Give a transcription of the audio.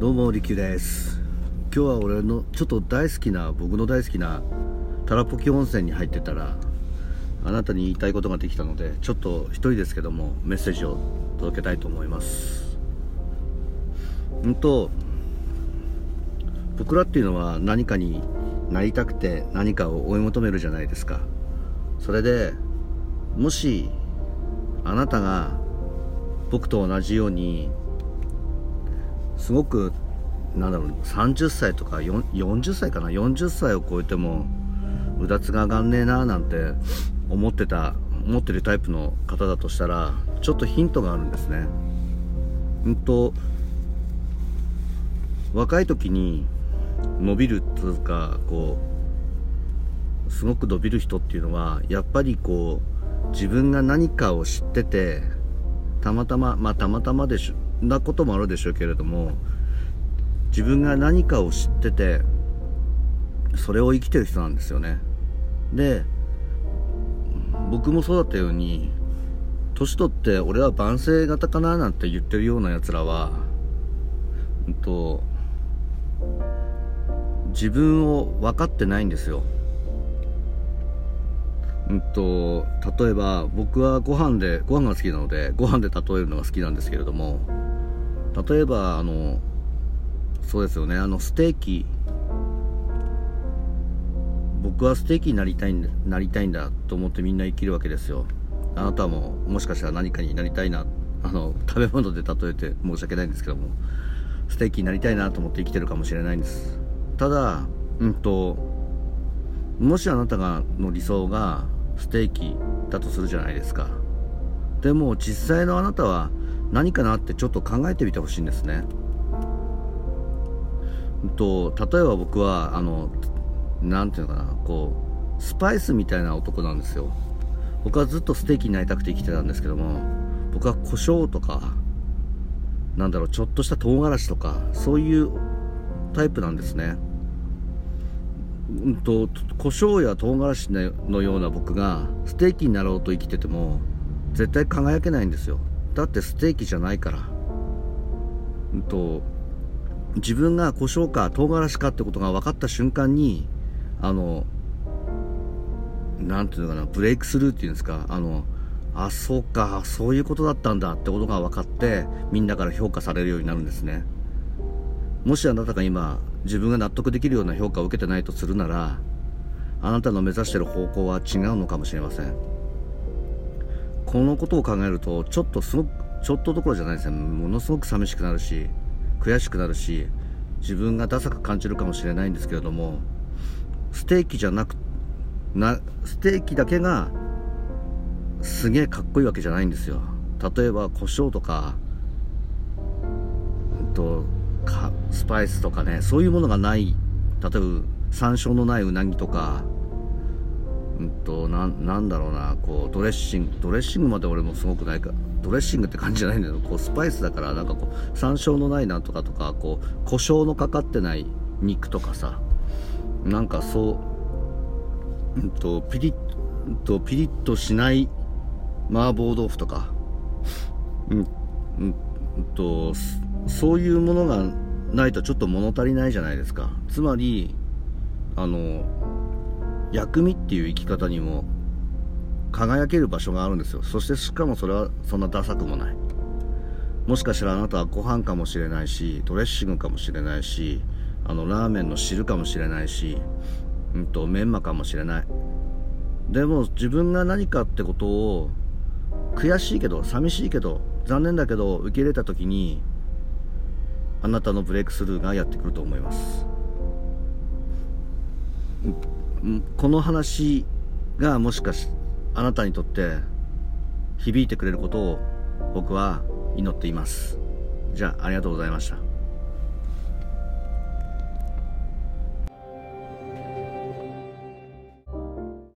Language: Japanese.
どうもりきゅです。今日は俺のちょっと大好きな僕の大好きなタラポキ温泉に入ってたらあなたに言いたいことができたのでちょっと一人ですけどもメッセージを届けたいと思います。うんと僕らっていうのは何かになりたくて何かを追い求めるじゃないですか。それでもしあなたが僕と同じようにすごくなんだろう30歳とか40歳かな40歳を超えてもうだつが上がんねえななんて思ってた思ってるタイプの方だとしたらちょっとヒントがあるんですね。うんと若い時に伸びるというかこうすごく伸びる人っていうのはやっぱりこう自分が何かを知っててたまたままあたまたまでしょなこともあるでしょうけれども自分が何かを知っててそれを生きてる人なんですよねで僕もそうだったように年取って俺は万世型かななんて言ってるようなやつらは、うんと、自分を分かってないんですよ。うんと、例えば僕はご飯で、ご飯が好きなので、ご飯で例えるのが好きなんですけれども、例えばあのそうですよねあのステーキ。僕はステーキになりたいんだなりたいんだと思ってみんな生きるわけですよ。あなたももしかしたら何かになりたいなあの食べ物で例えて申し訳ないんですけどもステーキになりたいなと思って生きてるかもしれないんです。ただうんともしあなたがの理想がステーキだとするじゃないですかでも実際のあなたは何かなってちょっと考えてみてほしいんですね。と例えば僕はあのなんていうのかなこうスパイスみたいな男なんですよ。僕はずっとステーキになりたくて生きてたんですけども僕は胡椒とかなんだろうちょっとした唐辛子とかそういうタイプなんですね。うんと胡椒や唐辛子のような僕がステーキになろうと生きてても絶対輝けないんですよ。だってステーキじゃないから、うんと、自分が胡椒か唐辛子かってことが分かった瞬間にあのなんていうのかなブレイクスルーっていうんですかあのあそうかそういうことだったんだってことが分かってみんなから評価されるようになるんですね。もしあなたが今自分が納得できるような評価を受けてないとするならあなたの目指している方向は違うのかもしれません。このことを考えるとちょっとすごくちょっとどころじゃないですね。ものすごく寂しくなるし悔しくなるし自分がダサく感じるかもしれないんですけれどもステーキじゃなくなステーキだけがすげえかっこいいわけじゃないんですよ。例えば胡椒とかえっとかスパイスとかねそういうものがない例えば山椒のないうなぎとかうんとなんだろうなこうドレッシングドレッシングまで俺もすごくないかドレッシングって感じじゃないんだけどこうスパイスだからなんかこう山椒のないなんとかとかこう胡椒のかかってない肉とかさなんかそううんとピリッとピリッとしない麻婆豆腐とかうんうんとそういうものがないとちょっと物足りないじゃないですか。つまりあの薬味っていう生き方にも輝ける場所があるんですよ。そしてしかもそれはそんなダサくもない。もしかしたらあなたはご飯かもしれないしドレッシングかもしれないしあのラーメンの汁かもしれないし、うんと、メンマかもしれない。でも自分が何かってことを悔しいけど寂しいけど残念だけど受け入れた時にあなたのブレイクスルーがやってくると思います。この話がもしかしあなたにとって響いてくれることを僕は祈っています。じゃあありがとうございました。